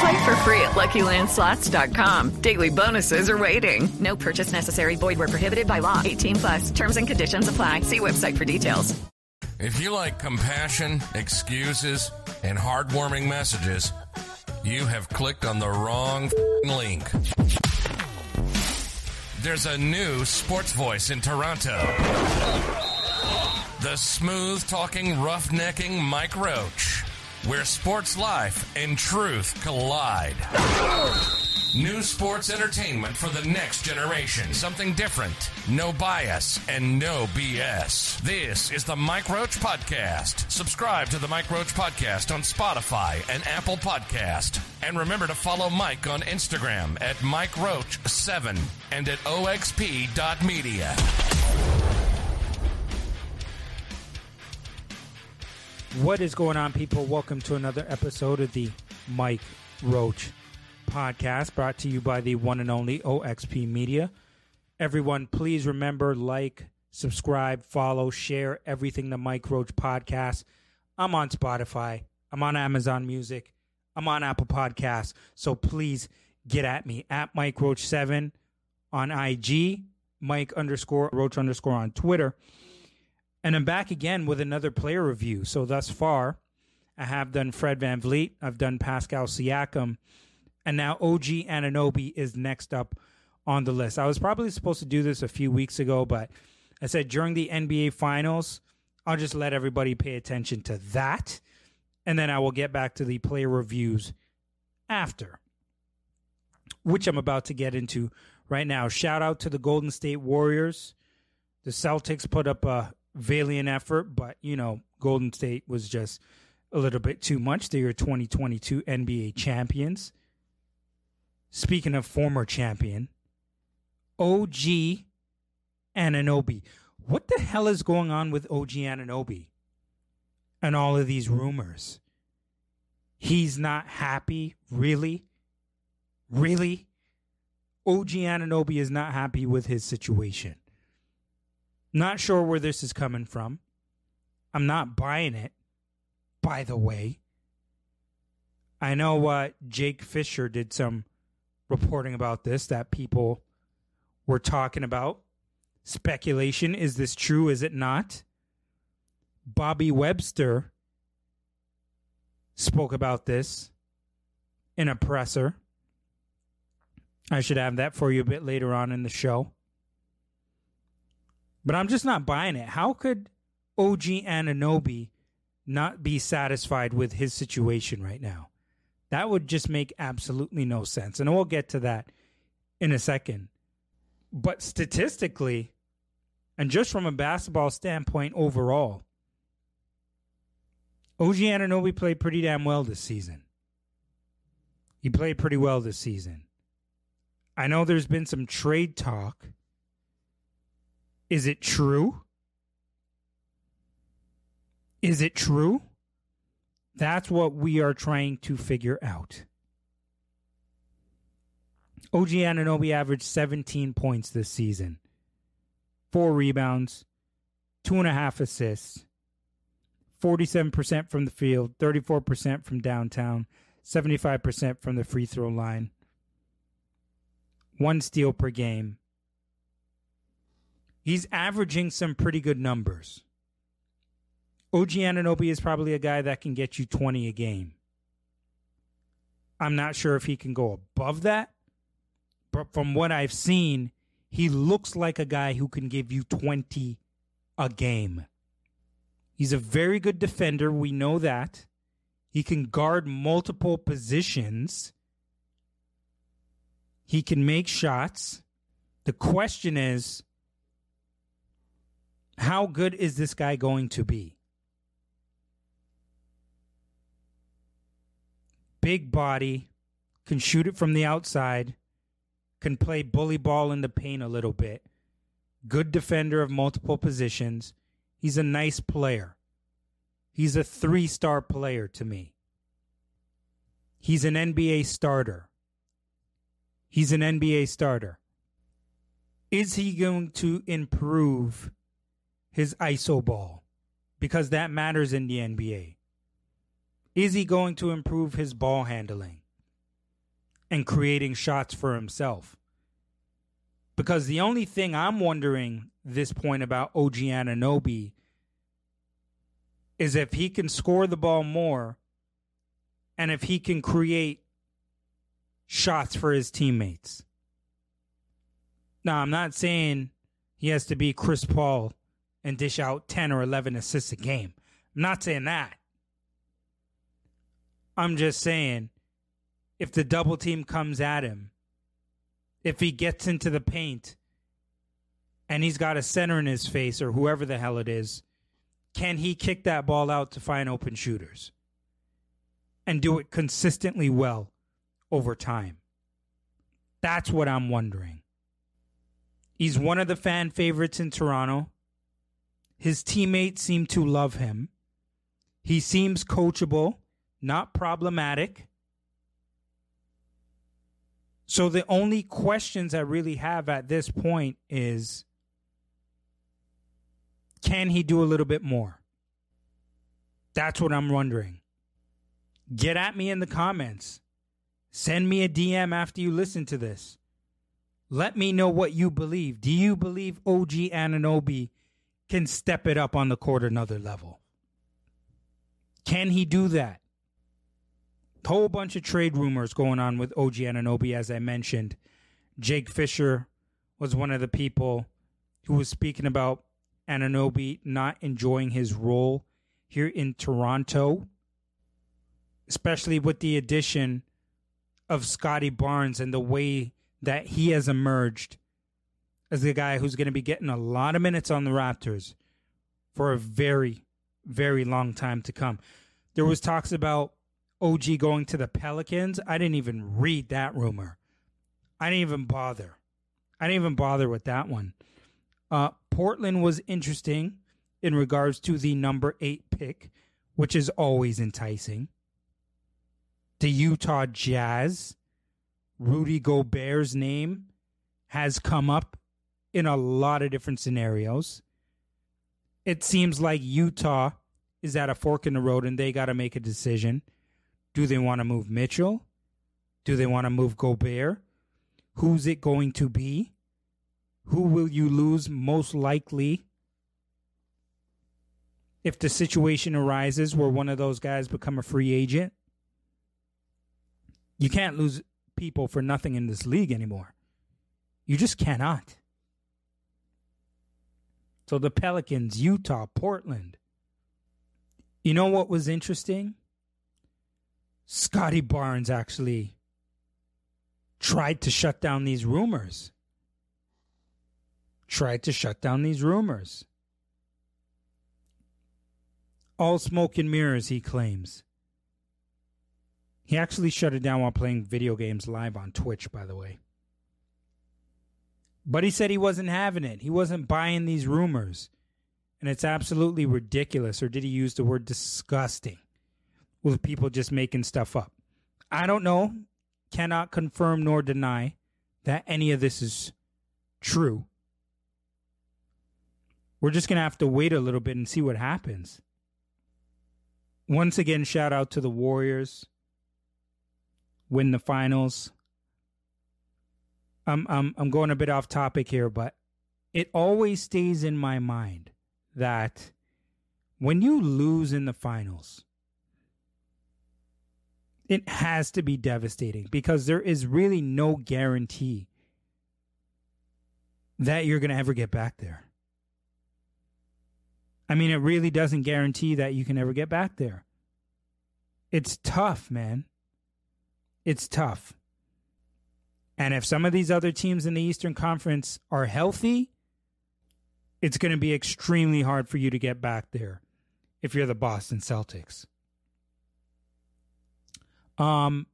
Play for free at LuckyLandSlots.com. Daily bonuses are waiting. No purchase necessary. Void where prohibited by law. 18 plus. Terms and conditions apply. See website for details. If you like compassion, excuses, and heartwarming messages, you have clicked on the wrong link. There's a new sports voice in Toronto. The smooth talking, roughnecking Mike Roach, where sports life and truth collide. New sports entertainment for the next generation. Something different. No bias and no BS. This is the Mike Roach Podcast. Subscribe to the Mike Roach Podcast on Spotify and Apple Podcast. And remember to follow Mike on Instagram at Mike Roach7 and at oxp.media. What is going on, people? Welcome to another episode of the Mike Roach podcast brought to you by the one and only OXP Media. Everyone, please remember, like, subscribe, follow, share everything the Mike Roach podcast. I'm on Spotify, I'm on Amazon Music, I'm on Apple Podcasts. So please get at me at Mike Roach 7 on IG, Mike underscore Roach underscore on Twitter. And I'm back again with another player review. So thus far, I have done Fred VanVleet, I've done Pascal Siakam, and now OG Anunoby is next up on the list. I was probably supposed to do this a few weeks ago, but I said during the NBA Finals, I'll just let everybody pay attention to that, and then I will get back to the player reviews after, which I'm about to get into right now. Shout out to the Golden State Warriors. The Celtics put up a valiant effort, but you know, Golden State was just a little bit too much. They are 2022 NBA champions. Speaking of former champion, OG Anunoby. What the hell is going on with OG Anunoby and all of these rumors? He's not happy, really? Really? OG Anunoby is not happy with his situation. Not sure where this is coming from. I'm not buying it, by the way. I know uh, Jake Fisher did some reporting about this that people were talking about. Speculation is this true? Is it not? Bobby Webster spoke about this in a presser. I should have that for you a bit later on in the show. But I'm just not buying it. How could OG Anunoby not be satisfied with his situation right now? That would just make absolutely no sense. And we'll get to that in a second. But statistically, and just from a basketball standpoint overall, OG Anunoby played pretty damn well this season. He played pretty well this season. I know there's been some trade talk. Is it true? Is it true? That's what we are trying to figure out. OG Anunoby averaged 17 points this season, four rebounds, two and a half assists, 47% from the field, 34% from downtown, 75% from the free throw line, one steal per game. He's averaging some pretty good numbers. OG Anunoby is probably a guy that can get you 20 a game. I'm not sure if he can go above that, but from what I've seen, he looks like a guy who can give you 20 a game. He's a very good defender. We know that. He can guard multiple positions. He can make shots. The question is how good is this guy going to be? Big body, can shoot it from the outside, can play bully ball in the paint a little bit. Good defender of multiple positions. He's a nice player. He's a three star player to me. He's an NBA starter. He's an NBA starter. Is he going to improve his ISO ball? Because that matters in the NBA. Is he going to improve his ball handling and creating shots for himself? Because the only thing I'm wondering this point about OG Anunoby is if he can score the ball more and if he can create shots for his teammates. Now, I'm not saying he has to be Chris Paul and dish out 10 or 11 assists a game. I'm not saying that. I'm just saying if the double team comes at him if he gets into the paint and he's got a center in his face or whoever the hell it is, can he kick that ball out to find open shooters and do it consistently well over time? That's what I'm wondering. He's one of the fan favorites in Toronto. His teammates seem to love him. He seems coachable, not problematic. So the only questions I really have at this point is can he do a little bit more? That's what I'm wondering. Get at me in the comments. Send me a DM after you listen to this. Let me know what you believe. Do you believe OG Anunoby can step it up on the court another level? Can he do that? whole bunch of trade rumors going on with OG Anunoby, as I mentioned. Jake Fisher was one of the people who was speaking about Anunoby not enjoying his role here in Toronto, especially with the addition of Scottie Barnes and the way that he has emerged as the guy who's going to be getting a lot of minutes on the Raptors for a very, very long time to come. There was talks about OG going to the Pelicans, I didn't even read that rumor. I didn't even bother. I didn't even bother with that one. Uh, Portland was interesting in regards to the number eight pick, which is always enticing. The Utah Jazz, Rudy Gobert's name has come up in a lot of different scenarios. It seems like Utah is at a fork in the road and they got to make a decision. Do they want to move Mitchell? Do they want to move Gobert? Who's it going to be? Who will you lose most likely if the situation arises where one of those guys become a free agent? You can't lose people for nothing in this league anymore. You just cannot. So the Pelicans, Utah, Portland. You know what was interesting? Scottie Barnes actually tried to shut down these rumors. Tried to shut down these rumors. All smoke and mirrors, he claims. He actually shut it down while playing video games live on Twitch, by the way. But he said he wasn't having it. He wasn't buying these rumors. And it's absolutely ridiculous. Or did he use the word disgusting? with people just making stuff up. I don't know, cannot confirm nor deny that any of this is true. We're just going to have to wait a little bit and see what happens. Once again, shout out to the Warriors. Win the finals. I'm I'm I'm going a bit off topic here, but it always stays in my mind that when you lose in the finals, it has to be devastating because there is really no guarantee that you're going to ever get back there. I mean, it really doesn't guarantee that you can ever get back there. It's tough, man. It's tough. And if some of these other teams in the Eastern Conference are healthy, it's going to be extremely hard for you to get back there if you're the Boston Celtics. Um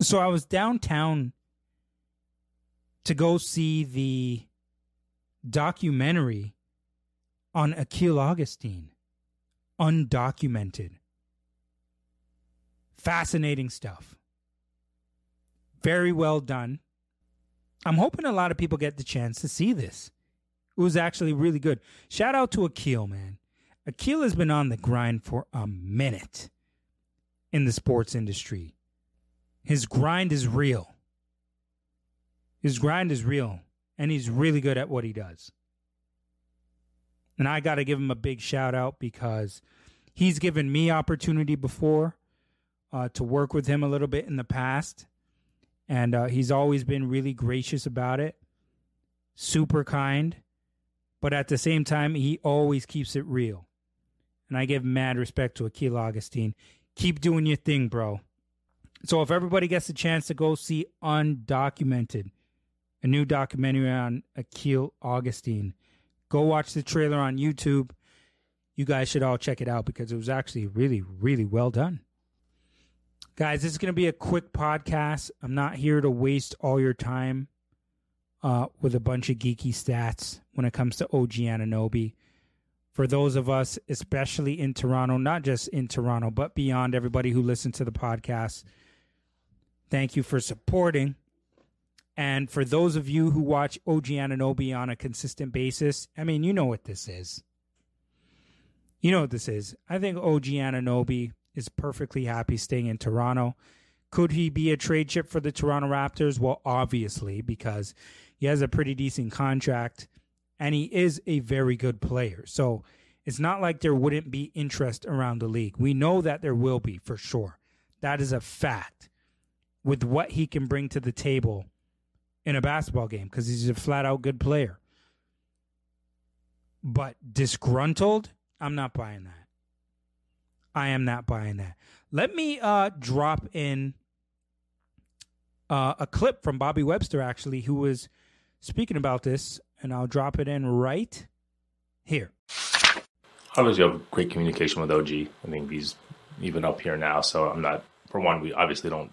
so I was downtown to go see the documentary on Akil Augustine, undocumented. Fascinating stuff. Very well done. I'm hoping a lot of people get the chance to see this. It was actually really good. Shout out to Akil, man. Akil has been on the grind for a minute in the sports industry. His grind is real. His grind is real, and he's really good at what he does. And I got to give him a big shout out because he's given me opportunity before uh, to work with him a little bit in the past. And uh, he's always been really gracious about it, super kind. But at the same time, he always keeps it real. And I give mad respect to Akil Augustine. Keep doing your thing, bro. So if everybody gets a chance to go see Undocumented, a new documentary on Akil Augustine, go watch the trailer on YouTube. You guys should all check it out because it was actually really, really well done. Guys, this is going to be a quick podcast. I'm not here to waste all your time uh, with a bunch of geeky stats when it comes to OG Anunoby. For those of us, especially in Toronto, not just in Toronto, but beyond everybody who listens to the podcast, thank you for supporting. And for those of you who watch OG Anunoby on a consistent basis, I mean, you know what this is. You know what this is. I think OG Anunoby is perfectly happy staying in Toronto. Could he be a trade chip for the Toronto Raptors? Well, obviously, because he has a pretty decent contract and he is a very good player. So it's not like there wouldn't be interest around the league. We know that there will be for sure. That is a fact with what he can bring to the table in a basketball game because he's a flat out good player. But disgruntled, I'm not buying that. I am not buying that. Let me uh, drop in uh, a clip from Bobby Webster, actually, who was speaking about this, and I'll drop it in right here. Obviously, you have great communication with OG. I think he's even up here now, so I'm not. For one, we obviously don't.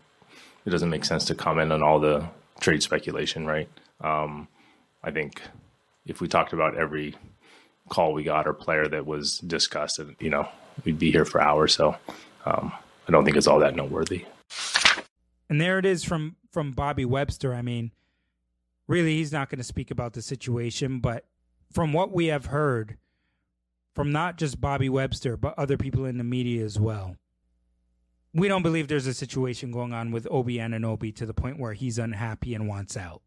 It doesn't make sense to comment on all the trade speculation, right? Um, I think if we talked about every call we got or player that was discussed, you know, we'd be here for hours. So um, I don't think it's all that noteworthy. And there it is from from Bobby Webster. I mean, really, he's not going to speak about the situation, but from what we have heard from not just Bobby Webster, but other people in the media as well, we don't believe there's a situation going on with Obi Anunoby to the point where he's unhappy and wants out.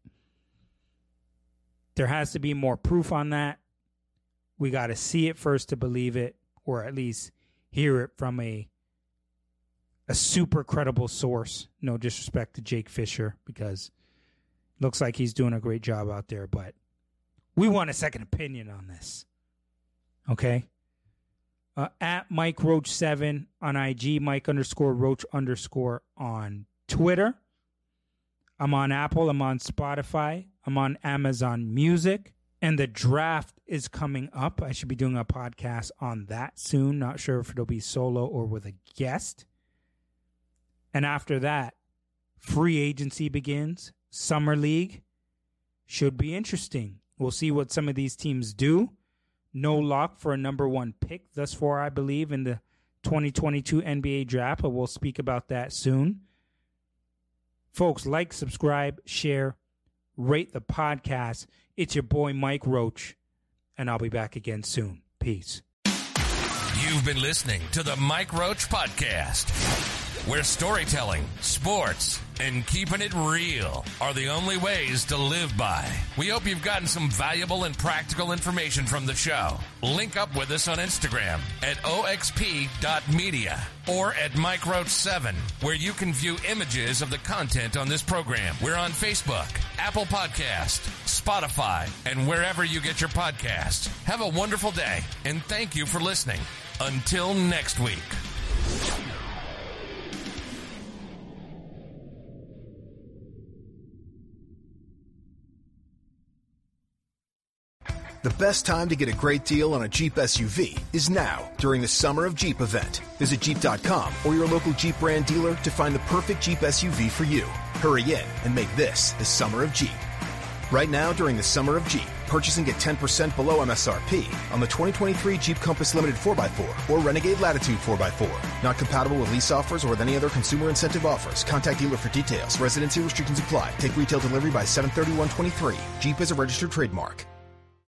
There has to be more proof on that. We got to see it first to believe it, or at least hear it from a a super credible source. No disrespect to Jake Fisher because looks like he's doing a great job out there, but we want a second opinion on this. Okay? Uh, at Mike Roach seven on IG, Mike underscore Roach underscore on Twitter. I'm on Apple. I'm on Spotify. I'm on Amazon Music. And the draft is coming up. I should be doing a podcast on that soon. Not sure if it'll be solo or with a guest. And after that, free agency begins. Summer League should be interesting. We'll see what some of these teams do. No lock for a number one pick thus far, I believe, in the 2022 NBA draft, but we'll speak about that soon. Folks, like, subscribe, share, rate the podcast. It's your boy Mike Roach, and I'll be back again soon. Peace. You've been listening to the Mike Roach Podcast. Where storytelling, sports, and keeping it real are the only ways to live by. We hope you've gotten some valuable and practical information from the show. Link up with us on Instagram at oxp.media or at MikeRoach7, where you can view images of the content on this program. We're on Facebook, Apple Podcast, Spotify, and wherever you get your podcasts. Have a wonderful day, and thank you for listening. Until next week. The best time to get a great deal on a Jeep SUV is now during the Summer of Jeep event. Visit Jeep.com or your local Jeep brand dealer to find the perfect Jeep SUV for you. Hurry in and make this the Summer of Jeep. Right now during the Summer of Jeep, purchase and get 10% below MSRP on the 2023 Jeep Compass Limited 4x4 or Renegade Latitude 4x4. Not compatible with lease offers or with any other consumer incentive offers. Contact dealer for details. Residency restrictions apply. Take retail delivery by 731.23. Jeep is a registered trademark.